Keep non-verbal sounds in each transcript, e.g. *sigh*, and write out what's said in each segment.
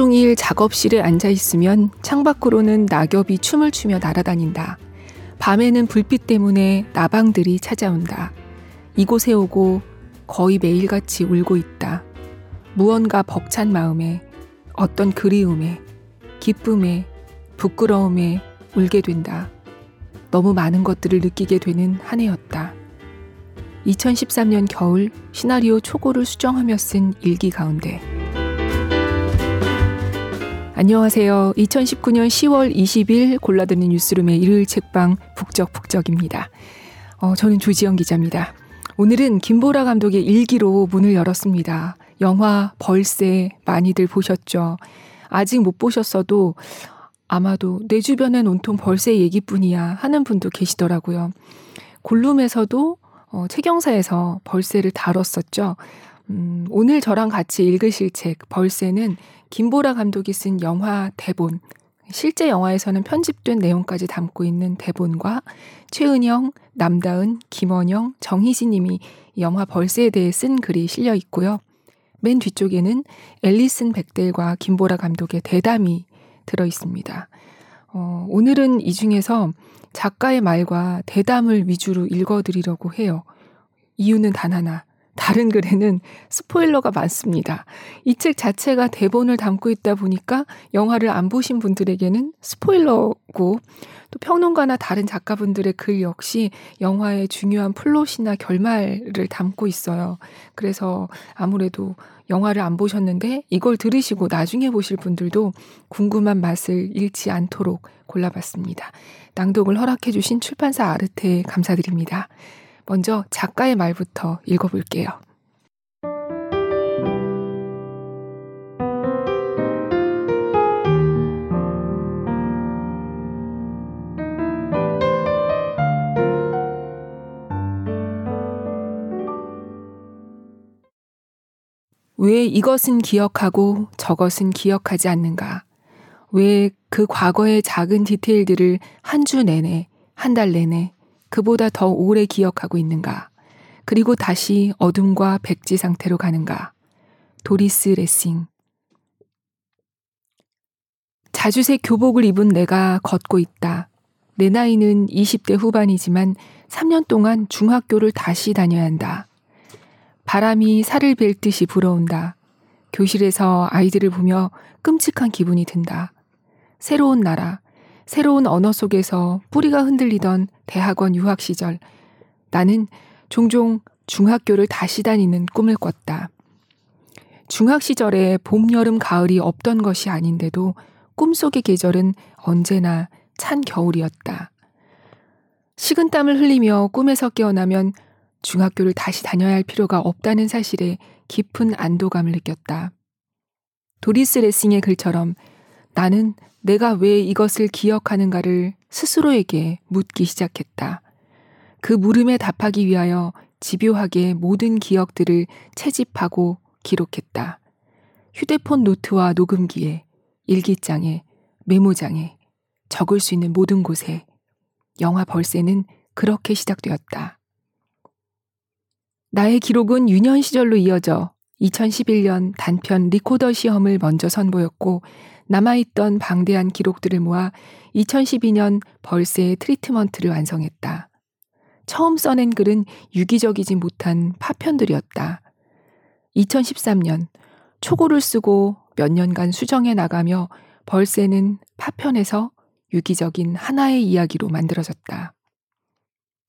종일 작업실에 앉아 있으면 창밖으로는 낙엽이 춤을 추며 날아다닌다. 밤에는 불빛 때문에 나방들이 찾아온다. 이곳에 오고 거의 매일같이 울고 있다. 무언가 벅찬 마음에, 어떤 그리움에, 기쁨에, 부끄러움에 울게 된다. 너무 많은 것들을 느끼게 되는 한 해였다. 2013년 겨울 시나리오 초고를 수정하며 쓴 일기 가운데 안녕하세요. 2019년 10월 20일 골라드는 뉴스룸의 일요일 책방 북적북적입니다. 어, 저는 조지영 기자입니다. 오늘은 김보라 감독의 일기로 문을 열었습니다. 영화 벌새 많이들 보셨죠? 아직 못 보셨어도 아마도 내 주변엔 온통 벌새 얘기뿐이야 하는 분도 계시더라고요. 골룸에서도 어, 책영사에서 벌새를 다뤘었죠. 음, 오늘 저랑 같이 읽으실 책 벌새는 김보라 감독이 쓴 영화 대본, 실제 영화에서는 편집된 내용까지 담고 있는 대본과 최은영, 남다은, 김원영, 정희진 님이 영화 벌새에 대해 쓴 글이 실려 있고요. 맨 뒤쪽에는 앨리슨 백델과 김보라 감독의 대담이 들어 있습니다. 어, 오늘은 이 중에서 작가의 말과 대담을 위주로 읽어드리려고 해요. 이유는 단 하나. 다른 글에는 스포일러가 많습니다. 이 책 자체가 대본을 담고 있다 보니까 영화를 안 보신 분들에게는 스포일러고 또 평론가나 다른 작가분들의 글 역시 영화의 중요한 플롯이나 결말을 담고 있어요. 그래서 아무래도 영화를 안 보셨는데 이걸 들으시고 나중에 보실 분들도 궁금한 맛을 잃지 않도록 골라봤습니다. 낭독을 허락해주신 출판사 아르테에 감사드립니다. 먼저 작가의 말부터 읽어볼게요. 왜 이것은 기억하고 저것은 기억하지 않는가? 왜 그 과거의 작은 디테일들을 한 주 내내, 한 달 내내, 그보다 더 오래 기억하고 있는가? 그리고 다시 어둠과 백지 상태로 가는가? 도리스 레싱. 자주색 교복을 입은 내가 걷고 있다. 내 나이는 20대 후반이지만 3년 동안 중학교를 다시 다녀야 한다. 바람이 살을 벨 듯이 불어온다. 교실에서 아이들을 보며 끔찍한 기분이 든다. 새로운 나라, 새로운 언어 속에서 뿌리가 흔들리던 대학원 유학 시절, 나는 종종 중학교를 다시 다니는 꿈을 꿨다. 중학 시절에 봄, 여름, 가을이 없던 것이 아닌데도 꿈속의 계절은 언제나 찬 겨울이었다. 식은 땀을 흘리며 꿈에서 깨어나면 중학교를 다시 다녀야 할 필요가 없다는 사실에 깊은 안도감을 느꼈다. 도리스 레싱의 글처럼 나는 내가 왜 이것을 기억하는가를 스스로에게 묻기 시작했다. 그 물음에 답하기 위하여 집요하게 모든 기억들을 채집하고 기록했다. 휴대폰 노트와 녹음기에, 일기장에, 메모장에, 적을 수 있는 모든 곳에 영화 벌새는 그렇게 시작되었다. 나의 기록은 유년 시절로 이어져 2011년 단편 리코더 시험을 먼저 선보였고 남아있던 방대한 기록들을 모아 2012년 벌새의 트리트먼트를 완성했다. 처음 써낸 글은 유기적이지 못한 파편들이었다. 2013년 초고를 쓰고 몇 년간 수정해 나가며 벌새는 파편에서 유기적인 하나의 이야기로 만들어졌다.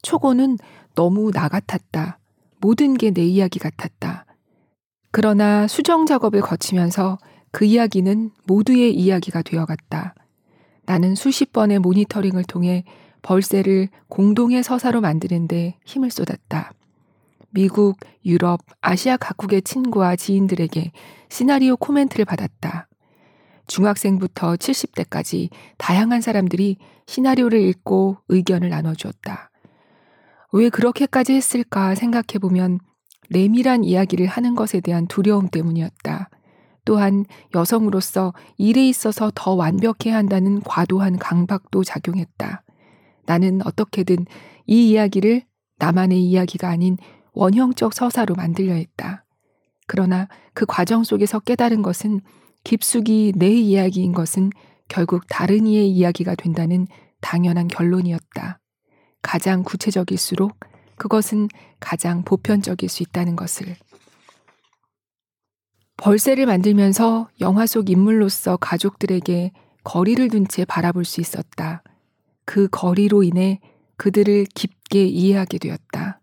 초고는 너무 나 같았다. 모든 게 내 이야기 같았다. 그러나 수정 작업을 거치면서 그 이야기는 모두의 이야기가 되어갔다. 나는 수십 번의 모니터링을 통해 벌새를 공동의 서사로 만드는데 힘을 쏟았다. 미국, 유럽, 아시아 각국의 친구와 지인들에게 시나리오 코멘트를 받았다. 중학생부터 70대까지 다양한 사람들이 시나리오를 읽고 의견을 나눠주었다. 왜 그렇게까지 했을까 생각해보면 내밀한 이야기를 하는 것에 대한 두려움 때문이었다. 또한 여성으로서 일에 있어서 더 완벽해야 한다는 과도한 강박도 작용했다. 나는 어떻게든 이 이야기를 나만의 이야기가 아닌 원형적 서사로 만들려 했다. 그러나 그 과정 속에서 깨달은 것은 깊숙이 내 이야기인 것은 결국 다른 이의 이야기가 된다는 당연한 결론이었다. 가장 구체적일수록 그것은 가장 보편적일 수 있다는 것을. 벌새를 만들면서 영화 속 인물로서 가족들에게 거리를 둔 채 바라볼 수 있었다. 그 거리로 인해 그들을 깊게 이해하게 되었다.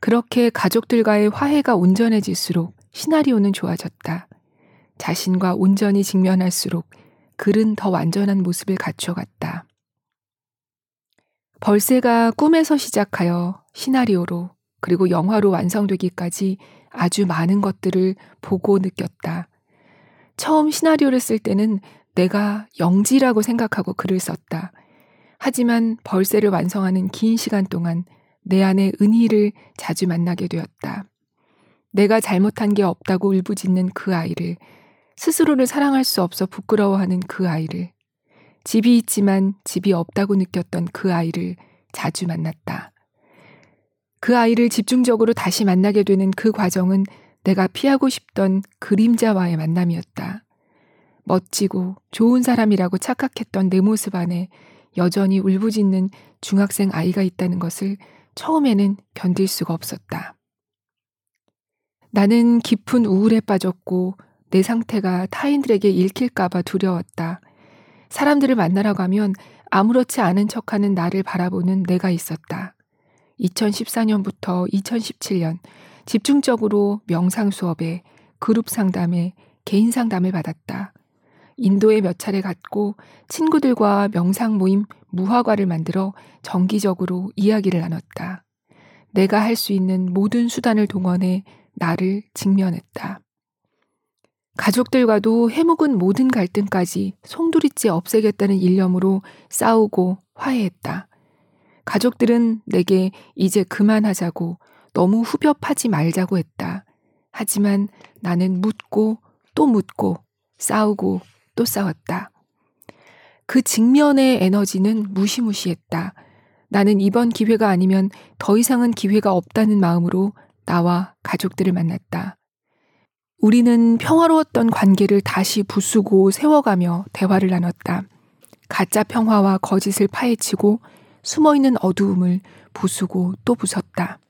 그렇게 가족들과의 화해가 온전해질수록 시나리오는 좋아졌다. 자신과 온전히 직면할수록 글은 더 완전한 모습을 갖춰갔다. 벌새가 꿈에서 시작하여 시나리오로 그리고 영화로 완성되기까지 아주 많은 것들을 보고 느꼈다. 처음 시나리오를 쓸 때는 내가 영지라고 생각하고 글을 썼다. 하지만 벌새를 완성하는 긴 시간 동안 내 안에 은희를 자주 만나게 되었다. 내가 잘못한 게 없다고 울부짖는 그 아이를, 스스로를 사랑할 수 없어 부끄러워하는 그 아이를, 집이 있지만 집이 없다고 느꼈던 그 아이를 자주 만났다. 그 아이를 집중적으로 다시 만나게 되는 그 과정은 내가 피하고 싶던 그림자와의 만남이었다. 멋지고 좋은 사람이라고 착각했던 내 모습 안에 여전히 울부짖는 중학생 아이가 있다는 것을 처음에는 견딜 수가 없었다. 나는 깊은 우울에 빠졌고 내 상태가 타인들에게 읽힐까봐 두려웠다. 사람들을 만나러 가면 아무렇지 않은 척하는 나를 바라보는 내가 있었다. 2014년부터 2017년 집중적으로 명상 수업에 그룹 상담에 개인 상담을 받았다. 인도에 몇 차례 갔고 친구들과 명상 모임 무화과를 만들어 정기적으로 이야기를 나눴다. 내가 할 수 있는 모든 수단을 동원해 나를 직면했다. 가족들과도 해묵은 모든 갈등까지 송두리째 없애겠다는 일념으로 싸우고 화해했다. 가족들은 내게 이제 그만하자고 너무 후벼파지 말자고 했다. 하지만 나는 묻고 또 묻고 싸우고 또 싸웠다. 그 직면의 에너지는 무시무시했다. 나는 이번 기회가 아니면 더 이상은 기회가 없다는 마음으로 나와 가족들을 만났다. 우리는 평화로웠던 관계를 다시 부수고 세워가며 대화를 나눴다. 가짜 평화와 거짓을 파헤치고 숨어있는 어두움을 부수고 또 부쉈다.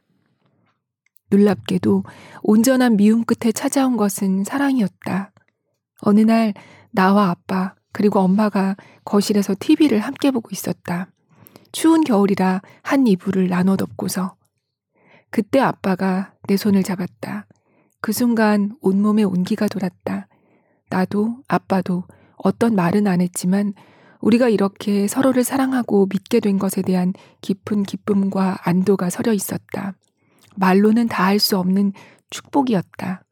놀랍게도 온전한 미움 끝에 찾아온 것은 사랑이었다. 어느 날 나와 아빠 그리고 엄마가 거실에서 TV를 함께 보고 있었다. 추운 겨울이라 한 이불을 나눠 덮고서 그때 아빠가 내 손을 잡았다. 그 순간 온몸에 온기가 돌았다. 나도 아빠도 어떤 말은 안 했지만 우리가 이렇게 서로를 사랑하고 믿게 된 것에 대한 깊은 기쁨과 안도가 서려 있었다. 말로는 다 할 수 없는 축복이었다.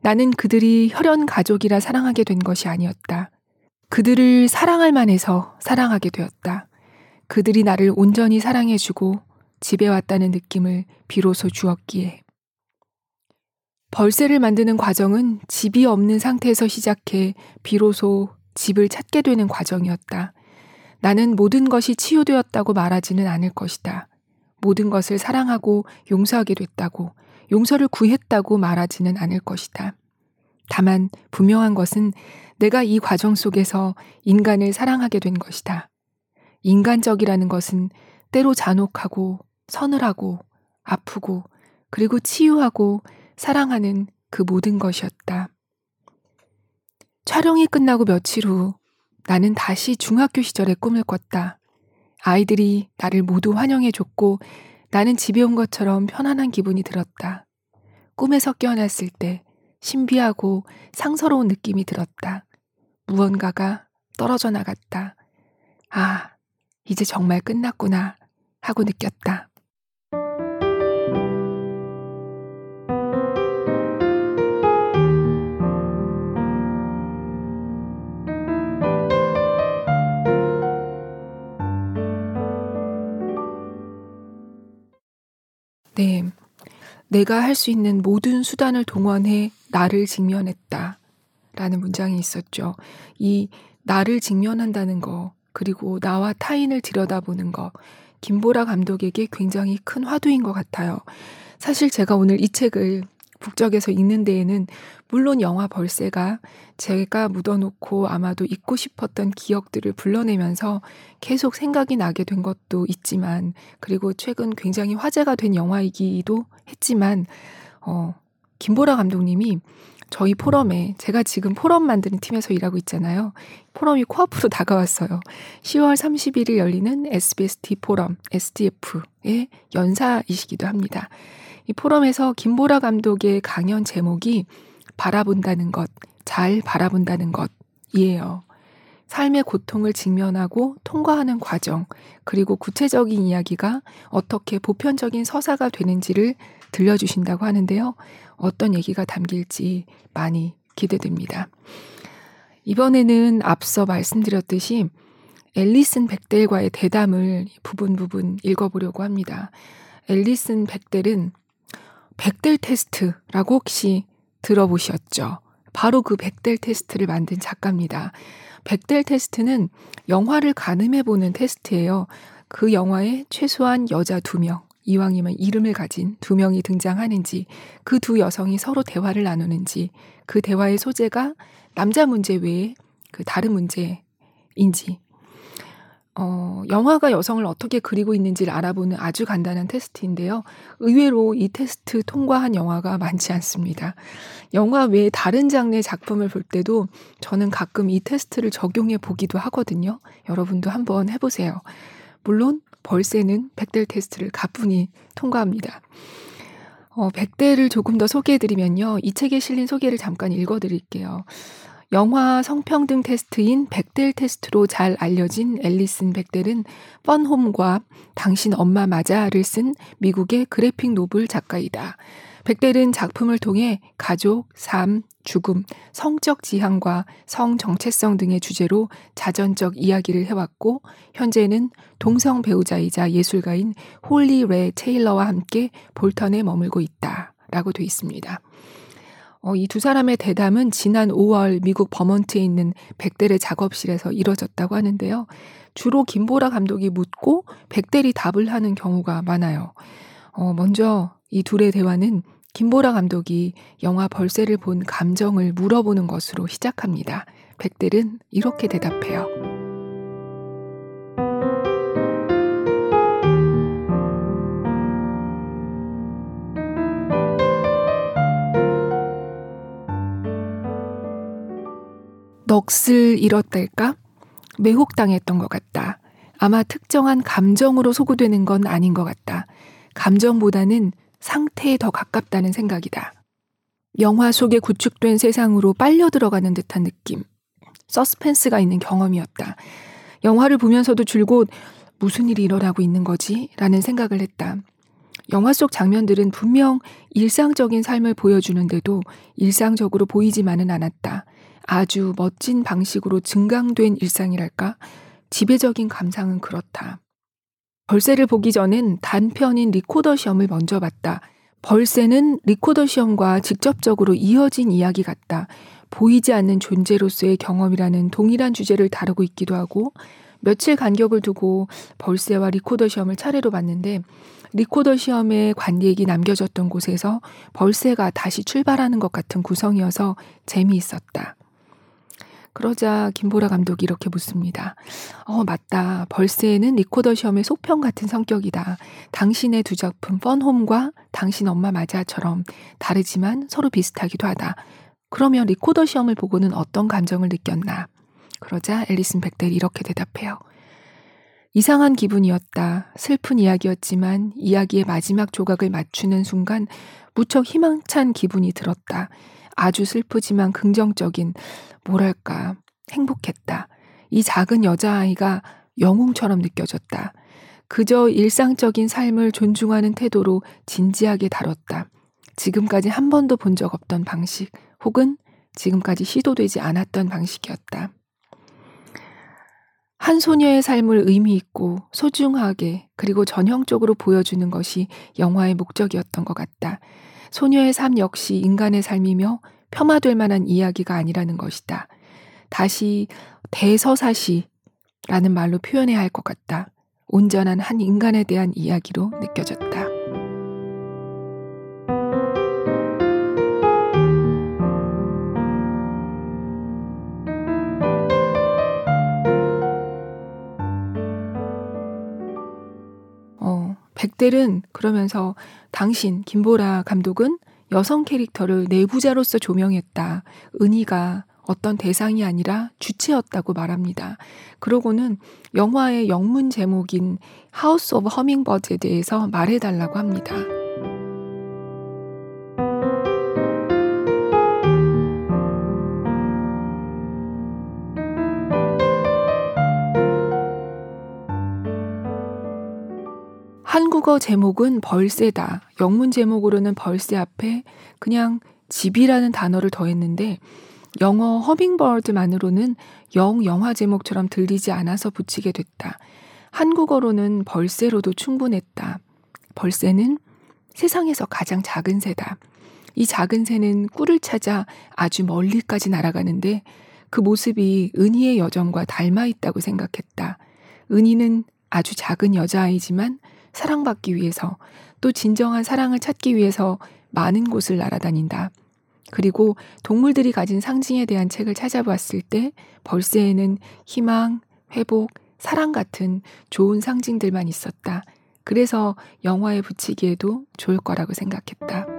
나는 그들이 혈연 가족이라 사랑하게 된 것이 아니었다. 그들을 사랑할 만해서 사랑하게 되었다. 그들이 나를 온전히 사랑해주고 집에 왔다는 느낌을 비로소 주었기에. 벌새를 만드는 과정은 집이 없는 상태에서 시작해 비로소 집을 찾게 되는 과정이었다. 나는 모든 것이 치유되었다고 말하지는 않을 것이다. 모든 것을 사랑하고 용서하게 됐다고, 용서를 구했다고 말하지는 않을 것이다. 다만 분명한 것은 내가 이 과정 속에서 인간을 사랑하게 된 것이다. 인간적이라는 것은 때로 잔혹하고 서늘하고 아프고 그리고 치유하고 사랑하는 그 모든 것이었다. 촬영이 끝나고 며칠 후 나는 다시 중학교 시절의 꿈을 꿨다. 아이들이 나를 모두 환영해줬고 나는 집에 온 것처럼 편안한 기분이 들었다. 꿈에서 깨어났을 때 신비하고 상서로운 느낌이 들었다. 무언가가 떨어져 나갔다. 아, 이제 정말 끝났구나 하고 느꼈다. 네. 내가 할 수 있는 모든 수단을 동원해 나를 직면했다. 라는 문장이 있었죠. 이 나를 직면한다는 거, 그리고 나와 타인을 들여다보는 거, 김보라 감독에게 굉장히 큰 화두인 것 같아요. 사실 제가 오늘 이 책을 북적에서 읽는 데에는 물론 영화 벌새가 제가 묻어놓고 아마도 잊고 싶었던 기억들을 불러내면서 계속 생각이 나게 된 것도 있지만 그리고 최근 굉장히 화제가 된 영화이기도 했지만 어 김보라 감독님이 저희 포럼에 제가 지금 포럼 만드는 팀에서 일하고 있잖아요. 포럼이 코앞으로 *laughs* 다가왔어요. 10월 31일 열리는 SBST 포럼 STF의 연사이시기도 합니다. 이 포럼에서 김보라 감독의 강연 제목이 바라본다는 것, 잘 바라본다는 것이에요. 삶의 고통을 직면하고 통과하는 과정, 그리고 구체적인 이야기가 어떻게 보편적인 서사가 되는지를 들려주신다고 하는데요. 어떤 얘기가 담길지 많이 기대됩니다. 이번에는 앞서 말씀드렸듯이 앨리슨 백델과의 대담을 부분 부분 읽어보려고 합니다. 앨리슨 백델은 백델 테스트라고 혹시 들어보셨죠? 바로 그 백델 테스트를 만든 작가입니다. 백델 테스트는 영화를 가늠해 보는 테스트예요. 그 영화에 최소한 여자 두 명, 이왕이면 이름을 가진 두 명이 등장하는지, 그 두 여성이 서로 대화를 나누는지, 그 대화의 소재가 남자 문제 외에 그 다른 문제인지, 어, 영화가 여성을 어떻게 그리고 있는지를 알아보는 아주 간단한 테스트인데요. 의외로 이 테스트 통과한 영화가 많지 않습니다. 영화 외에 다른 장르의 작품을 볼 때도 저는 가끔 이 테스트를 적용해 보기도 하거든요. 여러분도 한번 해보세요. 물론 벌새는 백델 테스트를 가뿐히 통과합니다. 어, 백델을 조금 더 소개해드리면요. 이 책에 실린 소개를 잠깐 읽어드릴게요. 영화 성평등 테스트인 백델 테스트로 잘 알려진 앨리슨 백델은 펀홈과 당신 엄마 맞아를 쓴 미국의 그래픽 노블 작가이다. 백델은 작품을 통해 가족, 삶, 죽음, 성적 지향과 성 정체성 등의 주제로 자전적 이야기를 해왔고, 현재는 동성 배우자이자 예술가인 홀리 레 테일러와 함께 볼턴에 머물고 있다. 라고 돼 있습니다. 어, 이 두 사람의 대담은 지난 5월 미국 버먼트에 있는 백델의 작업실에서 이뤄졌다고 하는데요. 주로 김보라 감독이 묻고 백델이 답을 하는 경우가 많아요. 어, 먼저 이 둘의 대화는 김보라 감독이 영화 벌새를 본 감정을 물어보는 것으로 시작합니다. 백델은 이렇게 대답해요. 넋을 잃었달까? 매혹당했던 것 같다. 아마 특정한 감정으로 소구되는 건 아닌 것 같다. 감정보다는 상태에 더 가깝다는 생각이다. 영화 속에 구축된 세상으로 빨려 들어가는 듯한 느낌. 서스펜스가 있는 경험이었다. 영화를 보면서도 줄곧 무슨 일이 일어나고 있는 거지? 라는 생각을 했다. 영화 속 장면들은 분명 일상적인 삶을 보여주는데도 일상적으로 보이지만은 않았다. 아주 멋진 방식으로 증강된 일상이랄까? 지배적인 감상은 그렇다. 벌새를 보기 전엔 단편인 리코더 시험을 먼저 봤다. 벌새는 리코더 시험과 직접적으로 이어진 이야기 같다. 보이지 않는 존재로서의 경험이라는 동일한 주제를 다루고 있기도 하고 며칠 간격을 두고 벌새와 리코더 시험을 차례로 봤는데 리코더 시험에 관객이 남겨졌던 곳에서 벌새가 다시 출발하는 것 같은 구성이어서 재미있었다. 그러자 김보라 감독이 이렇게 묻습니다. 어, 맞다. 벌새는 리코더 시험의 속편 같은 성격이다. 당신의 두 작품 펀홈과 당신 엄마 맞아처럼 다르지만 서로 비슷하기도 하다. 그러면 리코더 시험을 보고는 어떤 감정을 느꼈나? 그러자 앨리슨 백델이 이렇게 대답해요. 이상한 기분이었다. 슬픈 이야기였지만 이야기의 마지막 조각을 맞추는 순간 무척 희망찬 기분이 들었다. 아주 슬프지만 긍정적인 뭐랄까, 행복했다. 이 작은 여자아이가 영웅처럼 느껴졌다. 그저 일상적인 삶을 존중하는 태도로 진지하게 다뤘다. 지금까지 한 번도 본 적 없던 방식, 혹은 지금까지 시도되지 않았던 방식이었다. 한 소녀의 삶을 의미 있고 소중하게 그리고 전형적으로 보여주는 것이 영화의 목적이었던 것 같다. 소녀의 삶 역시 인간의 삶이며 폄하될 만한 이야기가 아니라는 것이다. 다시 대서사시라는 말로 표현해야 할 것 같다. 온전한 한 인간에 대한 이야기로 느껴졌다. 어, 백델은 그러면서 당신 김보라 감독은 여성 캐릭터를 내부자로서 조명했다. 은희가 어떤 대상이 아니라 주체였다고 말합니다. 그러고는 영화의 영문 제목인 House of Hummingbird에 대해서 말해달라고 합니다. 한국어 제목은 벌새다. 영문 제목으로는 벌새 앞에 그냥 집이라는 단어를 더했는데 영어 허밍버드만으로는 영 영화 제목처럼 들리지 않아서 붙이게 됐다. 한국어로는 벌새로도 충분했다. 벌새는 세상에서 가장 작은 새다. 이 작은 새는 꿀을 찾아 아주 멀리까지 날아가는데 그 모습이 은희의 여정과 닮아 있다고 생각했다. 은희는 아주 작은 여자아이지만 사랑받기 위해서 또 진정한 사랑을 찾기 위해서 많은 곳을 날아다닌다. 그리고 동물들이 가진 상징에 대한 책을 찾아봤을 때 벌새에는 희망, 회복, 사랑 같은 좋은 상징들만 있었다. 그래서 영화에 붙이기에도 좋을 거라고 생각했다.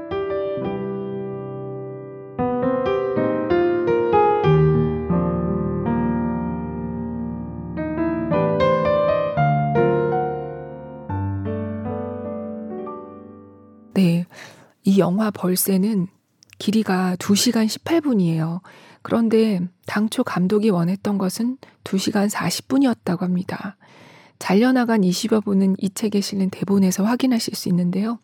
이 영화 벌새는 길이가 2시간 18분이에요. 그런데 당초 감독이 원했던 것은 2시간 40분이었다고 합니다. 잘려나간 20여 분은 이 책에 실린 대본에서 확인하실 수 있는데요.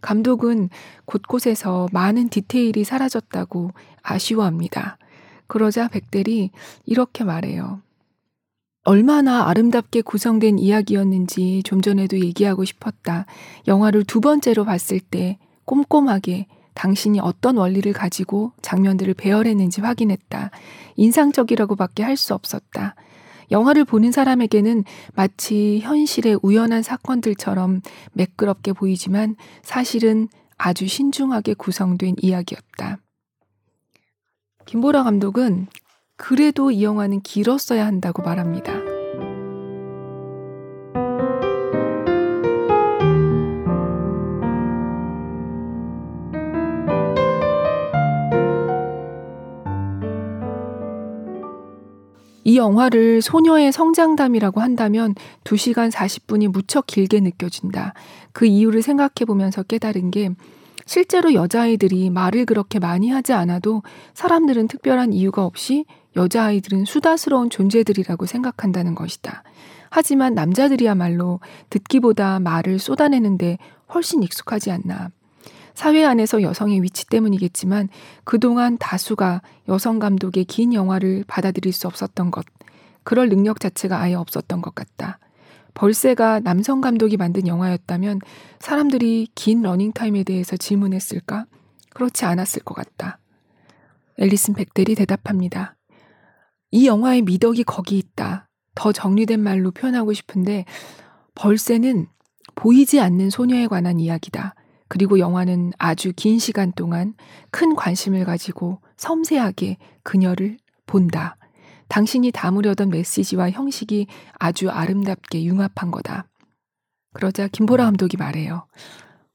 감독은 곳곳에서 많은 디테일이 사라졌다고 아쉬워합니다. 그러자 백델이 이렇게 말해요. 얼마나 아름답게 구성된 이야기였는지 좀 전에도 얘기하고 싶었다. 영화를 두 번째로 봤을 때 꼼꼼하게 당신이 어떤 원리를 가지고 장면들을 배열했는지 확인했다. 인상적이라고밖에 할 수 없었다. 영화를 보는 사람에게는 마치 현실의 우연한 사건들처럼 매끄럽게 보이지만 사실은 아주 신중하게 구성된 이야기였다. 김보라 감독은 그래도 이 영화는 길었어야 한다고 말합니다. 이 영화를 소녀의 성장담이라고 한다면 2시간 40분이 무척 길게 느껴진다. 그 이유를 생각해 보면서 깨달은 게 실제로 여자아이들이 말을 그렇게 많이 하지 않아도 사람들은 특별한 이유가 없이 여자아이들은 수다스러운 존재들이라고 생각한다는 것이다. 하지만 남자들이야말로 듣기보다 말을 쏟아내는데 훨씬 익숙하지 않나. 사회 안에서 여성의 위치 때문이겠지만 그동안 다수가 여성 감독의 긴 영화를 받아들일 수 없었던 것, 그럴 능력 자체가 아예 없었던 것 같다. 벌새가 남성 감독이 만든 영화였다면 사람들이 긴 러닝타임에 대해서 질문했을까? 그렇지 않았을 것 같다. 앨리슨 백델이 대답합니다. 이 영화의 미덕이 거기 있다. 더 정리된 말로 표현하고 싶은데 벌새는 보이지 않는 소녀에 관한 이야기다. 그리고 영화는 아주 긴 시간 동안 큰 관심을 가지고 섬세하게 그녀를 본다. 당신이 담으려던 메시지와 형식이 아주 아름답게 융합한 거다. 그러자 김보라 감독이 말해요.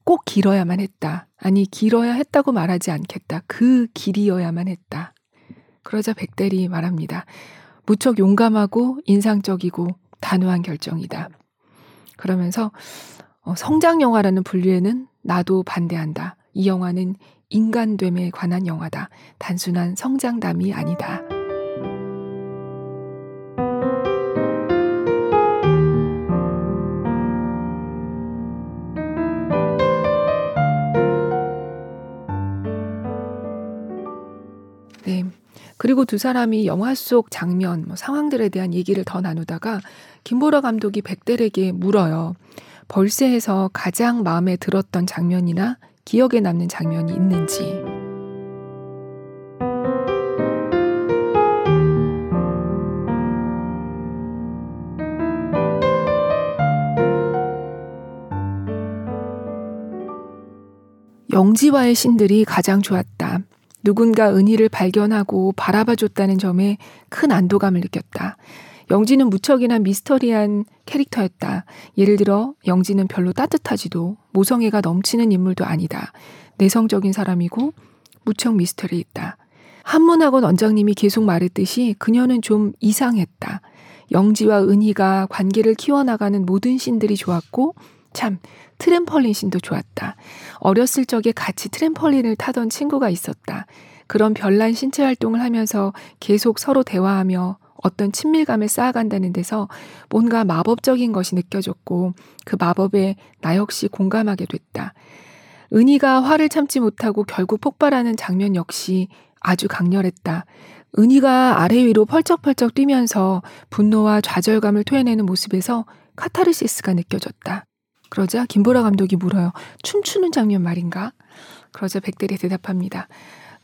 꼭 길어야만 했다. 아니, 길어야 했다고 말하지 않겠다. 그 길이어야만 했다. 그러자 백대리 말합니다. 무척 용감하고 인상적이고 단호한 결정이다. 그러면서 어, 성장 영화라는 분류에는 나도 반대한다. 이 영화는 인간됨에 관한 영화다. 단순한 성장담이 아니다. 네. 그리고 두 사람이 영화 속 장면, 뭐 상황들에 대한 얘기를 더 나누다가 김보라 감독이 백델에게 물어요. 벌새에서 가장 마음에 들었던 장면이나 기억에 남는 장면이 있는지. 영지와의 신들이 가장 좋았다. 누군가 은희를 발견하고 바라봐줬다는 점에 큰 안도감을 느꼈다. 영지는 무척이나 미스터리한 캐릭터였다. 예를 들어 영지는 별로 따뜻하지도 모성애가 넘치는 인물도 아니다. 내성적인 사람이고 무척 미스터리했다. 한문학원 원장님이 계속 말했듯이 그녀는 좀 이상했다. 영지와 은희가 관계를 키워나가는 모든 신들이 좋았고 참 트램펄린 신도 좋았다. 어렸을 적에 같이 트램펄린을 타던 친구가 있었다. 그런 별난 신체 활동을 하면서 계속 서로 대화하며 어떤 친밀감을 쌓아간다는 데서 뭔가 마법적인 것이 느껴졌고 그 마법에 나 역시 공감하게 됐다. 은희가 화를 참지 못하고 결국 폭발하는 장면 역시 아주 강렬했다. 은희가 아래 위로 펄쩍펄쩍 뛰면서 분노와 좌절감을 토해내는 모습에서 카타르시스가 느껴졌다. 그러자 김보라 감독이 물어요. 춤추는 장면 말인가? 그러자 백대리 대답합니다.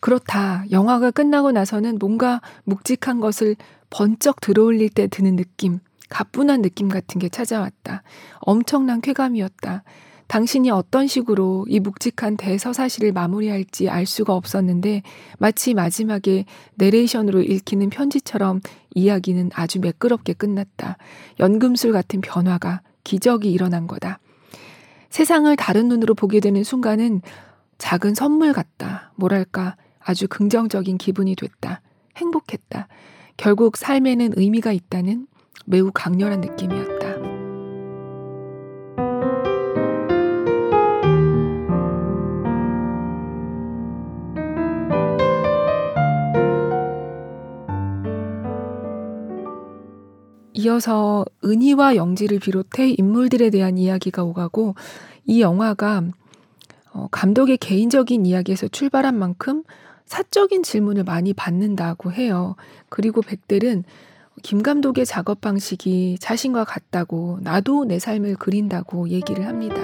그렇다. 영화가 끝나고 나서는 뭔가 묵직한 것을 번쩍 들어올릴 때 드는 느낌, 가뿐한 느낌 같은 게 찾아왔다. 엄청난 쾌감이었다. 당신이 어떤 식으로 이 묵직한 대서사실을 마무리할지 알 수가 없었는데 마치 마지막에 내레이션으로 읽히는 편지처럼 이야기는 아주 매끄럽게 끝났다. 연금술 같은 변화가 기적이 일어난 거다. 세상을 다른 눈으로 보게 되는 순간은 작은 선물 같다. 뭐랄까, 아주 긍정적인 기분이 됐다. 행복했다. 결국 삶에는 의미가 있다는 매우 강렬한 느낌이었다. 이어서 은희와 영지를 비롯해 인물들에 대한 이야기가 오가고 이 영화가 어, 감독의 개인적인 이야기에서 출발한 만큼 사적인 질문을 많이 받는다고 해요. 그리고 백델은 김 감독의 작업 방식이 자신과 같다고 나도 내 삶을 그린다고 얘기를 합니다.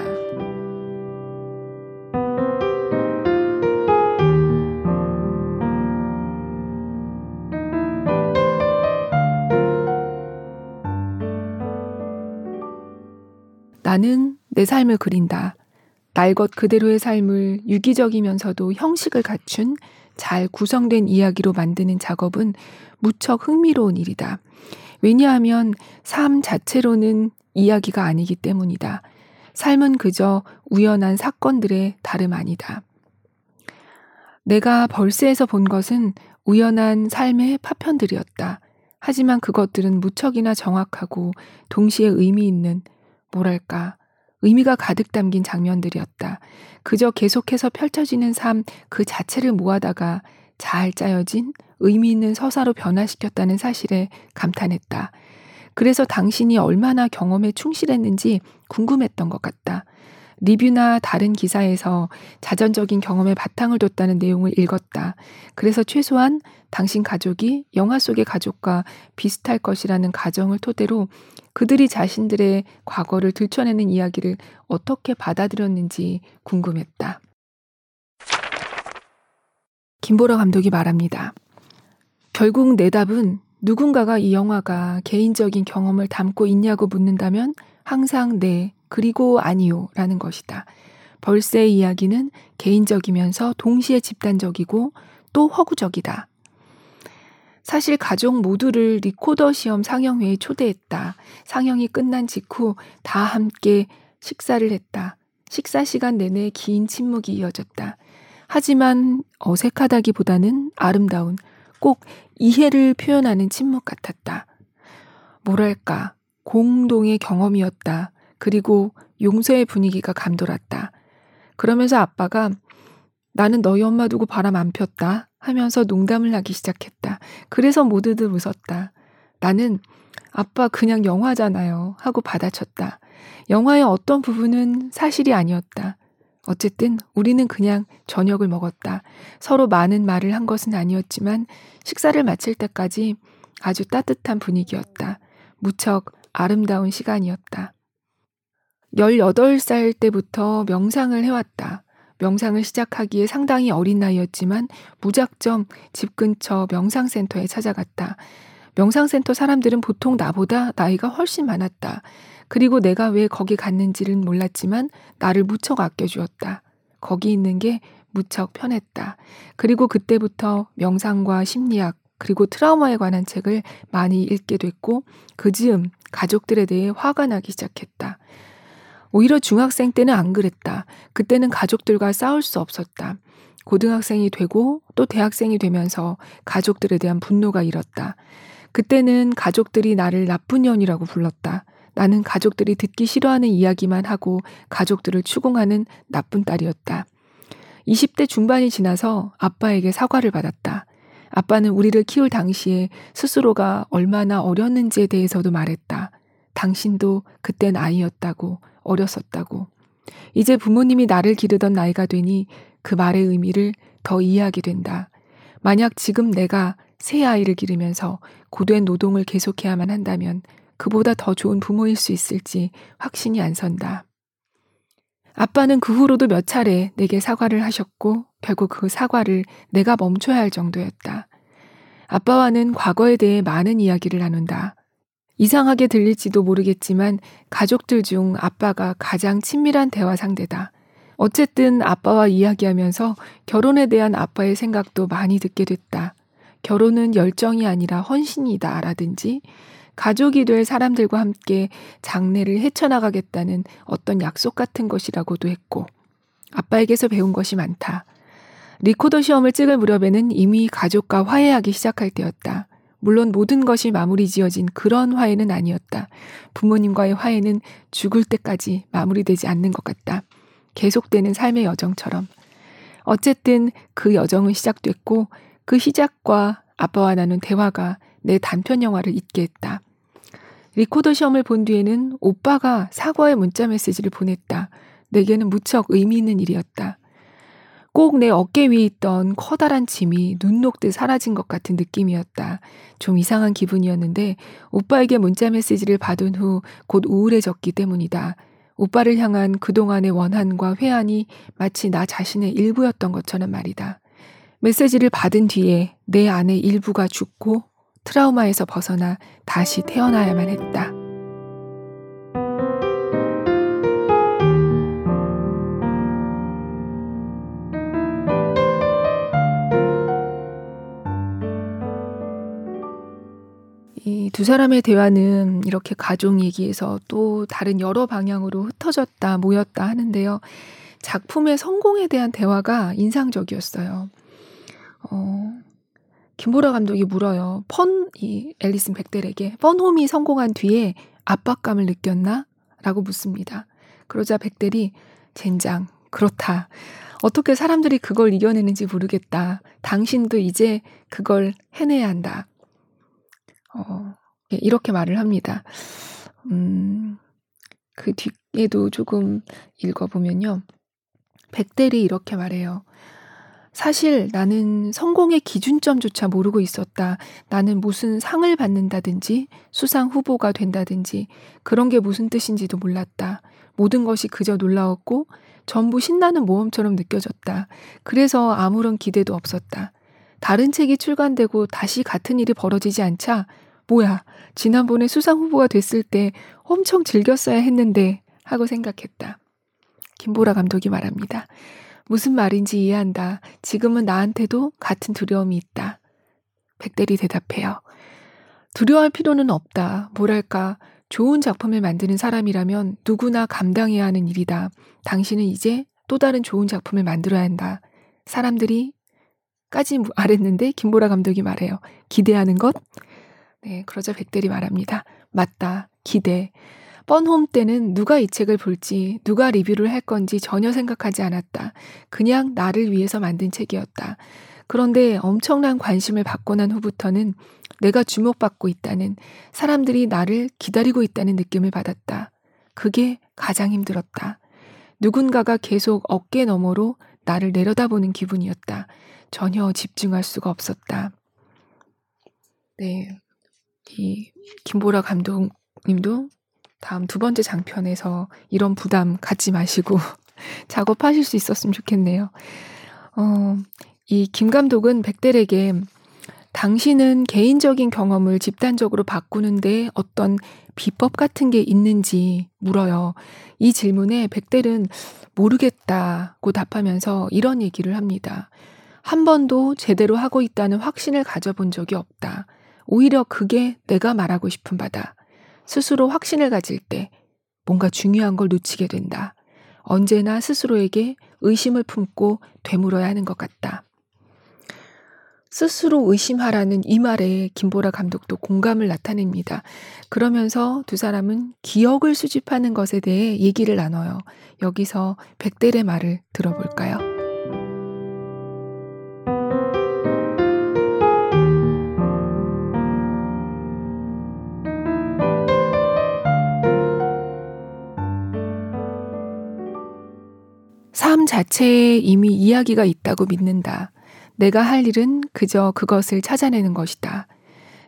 나는 내 삶을 그린다. 날 것 그대로의 삶을 유기적이면서도 형식을 갖춘 잘 구성된 이야기로 만드는 작업은 무척 흥미로운 일이다. 왜냐하면 삶 자체로는 이야기가 아니기 때문이다. 삶은 그저 우연한 사건들의 다름 아니다. 내가 벌스에서 본 것은 우연한 삶의 파편들이었다. 하지만 그것들은 무척이나 정확하고 동시에 의미 있는, 뭐랄까, 의미가 가득 담긴 장면들이었다. 그저 계속해서 펼쳐지는 삶 그 자체를 모아다가 잘 짜여진 의미 있는 서사로 변화시켰다는 사실에 감탄했다. 그래서 당신이 얼마나 경험에 충실했는지 궁금했던 것 같다. 리뷰나 다른 기사에서 자전적인 경험에 바탕을 뒀다는 내용을 읽었다. 그래서 최소한 당신 가족이 영화 속의 가족과 비슷할 것이라는 가정을 토대로 그들이 자신들의 과거를 들춰내는 이야기를 어떻게 받아들였는지 궁금했다. 김보라 감독이 말합니다. 결국 내 답은 누군가가 이 영화가 개인적인 경험을 담고 있냐고 묻는다면 항상 네, 그리고 아니요 라는 것이다. 벌새의 이야기는 개인적이면서 동시에 집단적이고 또 허구적이다. 사실 가족 모두를 리코더 시험 상영회에 초대했다. 상영이 끝난 직후 다 함께 식사를 했다. 식사 시간 내내 긴 침묵이 이어졌다. 하지만 어색하다기보다는 아름다운, 꼭 이해를 표현하는 침묵 같았다. 뭐랄까, 공동의 경험이었다. 그리고 용서의 분위기가 감돌았다. 그러면서 아빠가 나는 너희 엄마 두고 바람 안 폈다 하면서 농담을 하기 시작했다. 그래서 모두들 웃었다. 나는 아빠 그냥 영화잖아요 하고 받아쳤다. 영화의 어떤 부분은 사실이 아니었다. 어쨌든 우리는 그냥 저녁을 먹었다. 서로 많은 말을 한 것은 아니었지만 식사를 마칠 때까지 아주 따뜻한 분위기였다. 무척 아름다운 시간이었다. 18살 때부터 명상을 해왔다. 명상을 시작하기에 상당히 어린 나이였지만 무작정 집 근처 명상센터에 찾아갔다. 명상센터 사람들은 보통 나보다 나이가 훨씬 많았다. 그리고 내가 왜 거기 갔는지는 몰랐지만 나를 무척 아껴주었다. 거기 있는 게 무척 편했다. 그리고 그때부터 명상과 심리학, 그리고 트라우마에 관한 책을 많이 읽게 됐고 그 즈음 가족들에 대해 화가 나기 시작했다. 오히려 중학생 때는 안 그랬다. 그때는 가족들과 싸울 수 없었다. 고등학생이 되고 또 대학생이 되면서 가족들에 대한 분노가 일었다. 그때는 가족들이 나를 나쁜 년이라고 불렀다. 나는 가족들이 듣기 싫어하는 이야기만 하고 가족들을 추궁하는 나쁜 딸이었다. 20대 중반이 지나서 아빠에게 사과를 받았다. 아빠는 우리를 키울 당시에 스스로가 얼마나 어렸는지에 대해서도 말했다. 당신도 그땐 아이였다고, 어렸었다고. 이제 부모님이 나를 기르던 나이가 되니 그 말의 의미를 더 이해하게 된다. 만약 지금 내가 새 아이를 기르면서 고된 노동을 계속해야만 한다면 그보다 더 좋은 부모일 수 있을지 확신이 안 선다. 아빠는 그 후로도 몇 차례 내게 사과를 하셨고 결국 그 사과를 내가 멈춰야 할 정도였다. 아빠와는 과거에 대해 많은 이야기를 나눈다. 이상하게 들릴지도 모르겠지만 가족들 중 아빠가 가장 친밀한 대화 상대다. 어쨌든 아빠와 이야기하면서 결혼에 대한 아빠의 생각도 많이 듣게 됐다. 결혼은 열정이 아니라 헌신이다 라든지 가족이 될 사람들과 함께 장래를 헤쳐나가겠다는 어떤 약속 같은 것이라고도 했고 아빠에게서 배운 것이 많다. 리코더 시험을 찍을 무렵에는 이미 가족과 화해하기 시작할 때였다. 물론 모든 것이 마무리 지어진 그런 화해는 아니었다. 부모님과의 화해는 죽을 때까지 마무리되지 않는 것 같다. 계속되는 삶의 여정처럼. 어쨌든 그 여정은 시작됐고 그 시작과 아빠와 나눈 대화가 내 단편 영화를 잊게 했다. 리코더 시험을 본 뒤에는 오빠가 사과의 문자 메시지를 보냈다. 내게는 무척 의미 있는 일이었다. 꼭 내 어깨 위에 있던 커다란 짐이 눈 녹듯 사라진 것 같은 느낌이었다. 좀 이상한 기분이었는데 오빠에게 문자 메시지를 받은 후 곧 우울해졌기 때문이다. 오빠를 향한 그동안의 원한과 회한이 마치 나 자신의 일부였던 것처럼 말이다. 메시지를 받은 뒤에 내 안의 일부가 죽고 트라우마에서 벗어나 다시 태어나야만 했다. 두 사람의 대화는 이렇게 가족 얘기에서 또 다른 여러 방향으로 흩어졌다, 모였다 하는데요. 작품의 성공에 대한 대화가 인상적이었어요. 어, 김보라 감독이 물어요. 펀, 이 앨리슨 백델에게 펀홈이 성공한 뒤에 압박감을 느꼈나? 라고 묻습니다. 그러자 백델이 젠장, 그렇다. 어떻게 사람들이 그걸 이겨내는지 모르겠다. 당신도 이제 그걸 해내야 한다. 어, 예, 이렇게 말을 합니다. 음, 그 뒤에도 조금 읽어보면요. 백델이 이렇게 말해요. 사실 나는 성공의 기준점조차 모르고 있었다. 나는 무슨 상을 받는다든지 수상 후보가 된다든지 그런 게 무슨 뜻인지도 몰랐다. 모든 것이 그저 놀라웠고 전부 신나는 모험처럼 느껴졌다. 그래서 아무런 기대도 없었다. 다른 책이 출간되고 다시 같은 일이 벌어지지 않자 뭐야 지난번에 수상 후보가 됐을 때 엄청 즐겼어야 했는데 하고 생각했다. 김보라 감독이 말합니다. 무슨 말인지 이해한다. 지금은 나한테도 같은 두려움이 있다. 백대리 대답해요. 두려워할 필요는 없다. 뭐랄까, 좋은 작품을 만드는 사람이라면 누구나 감당해야 하는 일이다. 당신은 이제 또 다른 좋은 작품을 만들어야 한다. 사람들이 까지 말했는데 김보라 감독이 말해요. 기대하는 것? 네, 그러자 백대리 말합니다. 맞다. 기대. 뻔홈 때는 누가 이 책을 볼지, 누가 리뷰를 할 건지 전혀 생각하지 않았다. 그냥 나를 위해서 만든 책이었다. 그런데 엄청난 관심을 받고 난 후부터는 내가 주목받고 있다는, 사람들이 나를 기다리고 있다는 느낌을 받았다. 그게 가장 힘들었다. 누군가가 계속 어깨 너머로 나를 내려다보는 기분이었다. 전혀 집중할 수가 없었다. 네. 이 김보라 감독님도 다음 두 번째 장편에서 이런 부담 갖지 마시고 *laughs* 작업하실 수 있었으면 좋겠네요. 어, 이 김 감독은 백델에게 당신은 개인적인 경험을 집단적으로 바꾸는데 어떤 비법 같은 게 있는지 물어요. 이 질문에 백델은 모르겠다고 답하면서 이런 얘기를 합니다. 한 번도 제대로 하고 있다는 확신을 가져본 적이 없다. 오히려 그게 내가 말하고 싶은 바다. 스스로 확신을 가질 때 뭔가 중요한 걸 놓치게 된다. 언제나 스스로에게 의심을 품고 되물어야 하는 것 같다. 스스로 의심하라는 이 말에 김보라 감독도 공감을 나타냅니다. 그러면서 두 사람은 기억을 수집하는 것에 대해 얘기를 나눠요. 여기서 백델의 말을 들어볼까요? 자체에 이미 이야기가 있다고 믿는다. 내가 할 일은 그저 그것을 찾아내는 것이다.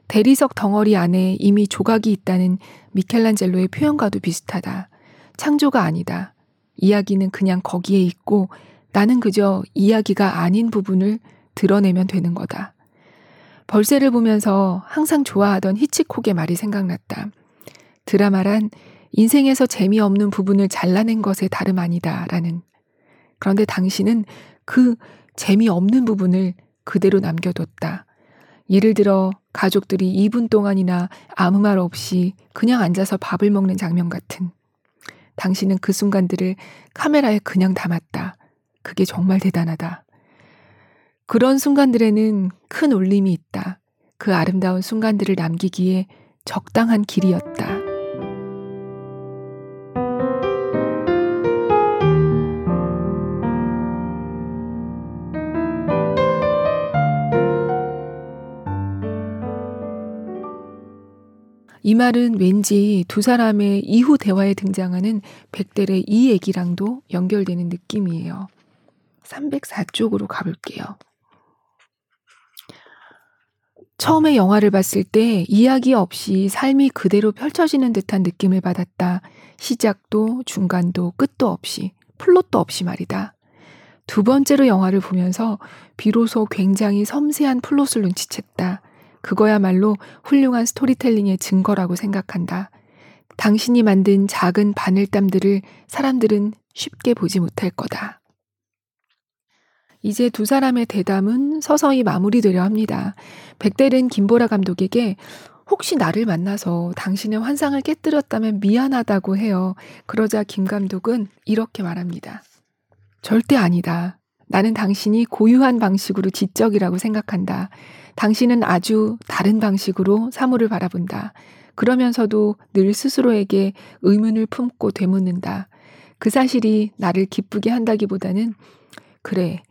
대리석 덩어리 안에 이미 조각이 있다는 미켈란젤로의 표현과도 비슷하다. 창조가 아니다. 이야기는 그냥 거기에 있고 나는 그저 이야기가 아닌 부분을 드러내면 되는 거다. 벌새를 보면서 항상 좋아하던 히치콕의 말이 생각났다. 드라마란 인생에서 재미없는 부분을 잘라낸 것에 다름 아니다. 라는. 그런데 당신은 그 재미없는 부분을 그대로 남겨뒀다. 예를 들어 가족들이 2분 동안이나 아무 말 없이 그냥 앉아서 밥을 먹는 장면 같은. 당신은 그 순간들을 카메라에 그냥 담았다. 그게 정말 대단하다. 그런 순간들에는 큰 울림이 있다. 그 아름다운 순간들을 남기기에 적당한 길이었다. 이 말은 왠지 두 사람의 이후 대화에 등장하는 백델의 이 얘기랑도 연결되는 느낌이에요. 304쪽으로 가볼게요. 처음에 영화를 봤을 때 이야기 없이 삶이 그대로 펼쳐지는 듯한 느낌을 받았다. 시작도 중간도 끝도 없이 플롯도 없이 말이다. 두 번째로 영화를 보면서 비로소 굉장히 섬세한 플롯을 눈치챘다. 그거야말로 훌륭한 스토리텔링의 증거라고 생각한다. 당신이 만든 작은 바늘땀들을 사람들은 쉽게 보지 못할 거다. 이제 두 사람의 대담은 서서히 마무리되려 합니다. 백델은 김보라 감독에게 혹시 나를 만나서 당신의 환상을 깨뜨렸다면 미안하다고 해요. 그러자 김 감독은 이렇게 말합니다. 절대 아니다. 나는 당신이 고유한 방식으로 지적이라고 생각한다. 당신은 아주 다른 방식으로 사물을 바라본다. 그러면서도 늘 스스로에게 의문을 품고 되묻는다. 그 사실이 나를 기쁘게 한다기보다는 그래,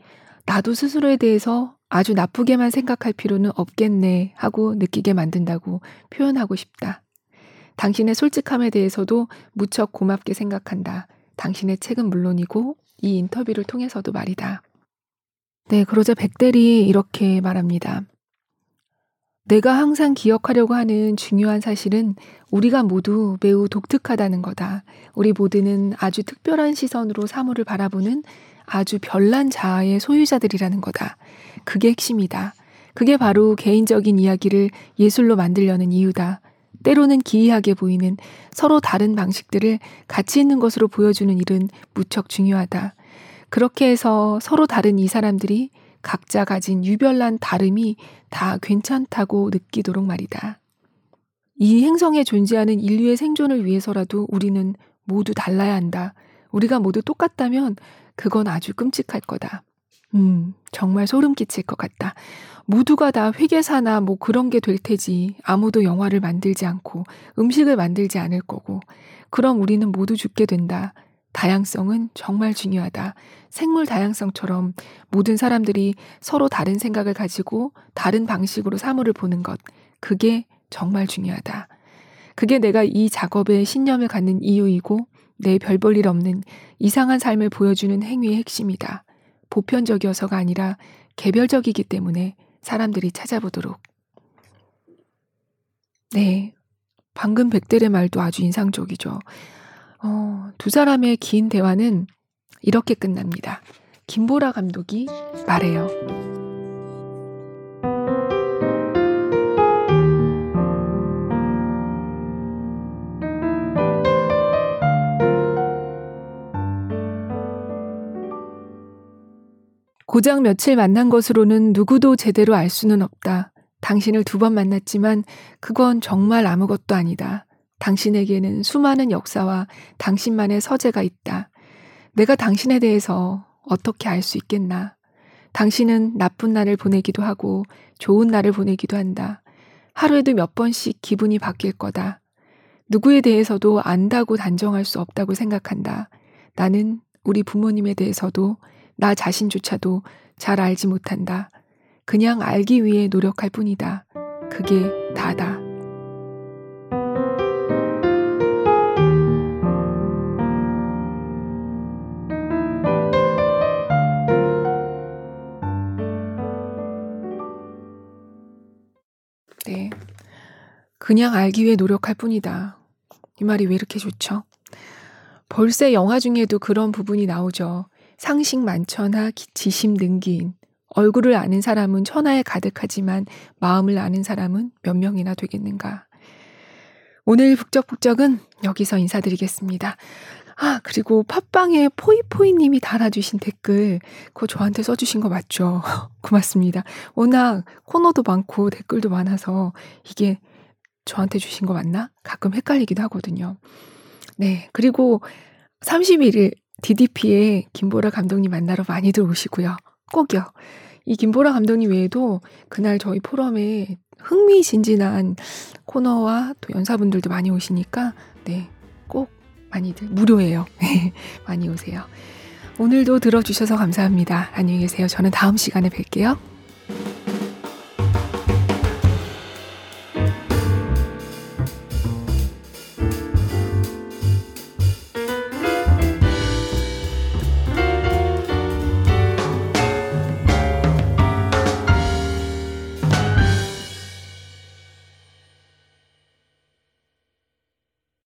나도 스스로에 대해서 아주 나쁘게만 생각할 필요는 없겠네 하고 느끼게 만든다고 표현하고 싶다. 당신의 솔직함에 대해서도 무척 고맙게 생각한다. 당신의 책은 물론이고 이 인터뷰를 통해서도 말이다. 네, 그러자 백대리 이렇게 말합니다. 내가 항상 기억하려고 하는 중요한 사실은 우리가 모두 매우 독특하다는 거다. 우리 모두는 아주 특별한 시선으로 사물을 바라보는 아주 별난 자아의 소유자들이라는 거다. 그게 핵심이다. 그게 바로 개인적인 이야기를 예술로 만들려는 이유다. 때로는 기이하게 보이는 서로 다른 방식들을 가치 있는 것으로 보여주는 일은 무척 중요하다. 그렇게 해서 서로 다른 이 사람들이 각자 가진 유별난 다름이 다 괜찮다고 느끼도록 말이다. 이 행성에 존재하는 인류의 생존을 위해서라도 우리는 모두 달라야 한다. 우리가 모두 똑같다면 그건 아주 끔찍할 거다. 음, 정말 소름 끼칠 것 같다. 모두가 다 회계사나 뭐 그런 게 될 테지. 아무도 영화를 만들지 않고 음식을 만들지 않을 거고. 그럼 우리는 모두 죽게 된다. 다양성은 정말 중요하다. 생물 다양성처럼 모든 사람들이 서로 다른 생각을 가지고 다른 방식으로 사물을 보는 것. 그게 정말 중요하다. 그게 내가 이 작업에 신념을 갖는 이유이고 내 별 볼 일 없는 이상한 삶을 보여주는 행위의 핵심이다. 보편적이어서가 아니라 개별적이기 때문에 사람들이 찾아보도록. 네. 방금 백델의 말도 아주 인상적이죠. 어, 두 사람의 긴 대화는 이렇게 끝납니다. 김보라 감독이 말해요. 고작 며칠 만난 것으로는 누구도 제대로 알 수는 없다. 당신을 두 번 만났지만 그건 정말 아무것도 아니다. 당신에게는 수많은 역사와 당신만의 서재가 있다. 내가 당신에 대해서 어떻게 알 수 있겠나. 당신은 나쁜 날을 보내기도 하고 좋은 날을 보내기도 한다. 하루에도 몇 번씩 기분이 바뀔 거다. 누구에 대해서도 안다고 단정할 수 없다고 생각한다. 나는 우리 부모님에 대해서도 나 자신조차도 잘 알지 못한다. 그냥 알기 위해 노력할 뿐이다. 그게 다다. 그냥 알기 위해 노력할 뿐이다. 이 말이 왜 이렇게 좋죠? 벌새 영화 중에도 그런 부분이 나오죠. 상식 만천하 지심 능기인. 얼굴을 아는 사람은 천하에 가득하지만 마음을 아는 사람은 몇 명이나 되겠는가. 오늘 북적북적은 여기서 인사드리겠습니다. 아, 그리고 팟빵에 포이포이님이 달아주신 댓글, 그거 저한테 써주신 거 맞죠? *laughs* 고맙습니다. 워낙 코너도 많고 댓글도 많아서 이게 저한테 주신 거 맞나? 가끔 헷갈리기도 하거든요. 네. 그리고 31일 DDP에 김보라 감독님 만나러 많이들 오시고요. 꼭요. 이 김보라 감독님 외에도 그날 저희 포럼에 흥미진진한 코너와 또 연사분들도 많이 오시니까 네. 꼭 많이들 무료예요. *laughs* 많이 오세요. 오늘도 들어주셔서 감사합니다. 안녕히 계세요. 저는 다음 시간에 뵐게요.